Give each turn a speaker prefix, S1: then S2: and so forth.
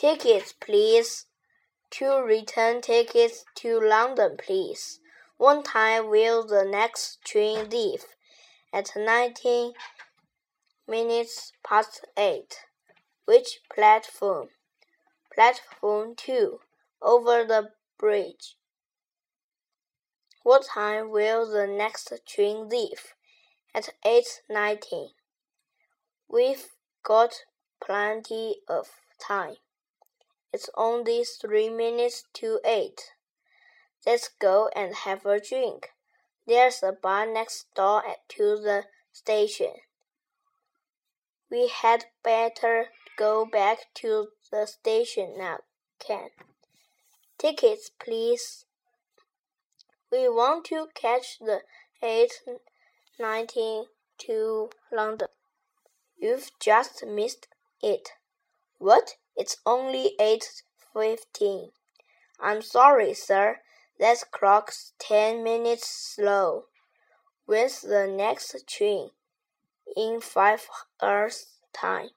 S1: Tickets, please. Two return tickets to London, please. What time will the next train leave? At nineteen minutes past eight. Which platform? Platform two. Over the bridge. What time will the next train leave? At eight nineteen. We've got plenty of time. It's only three minutes to eight. Let's go and have a drink. There's a bar next door to the station. We had better go back to the station now, Ken. Tickets, please. We want to catch the 8.19 to London. You've just missed it. What? It's only 8.15. I'm sorry, sir. That clock's ten minutes slow. When's the next train? In five hours' time.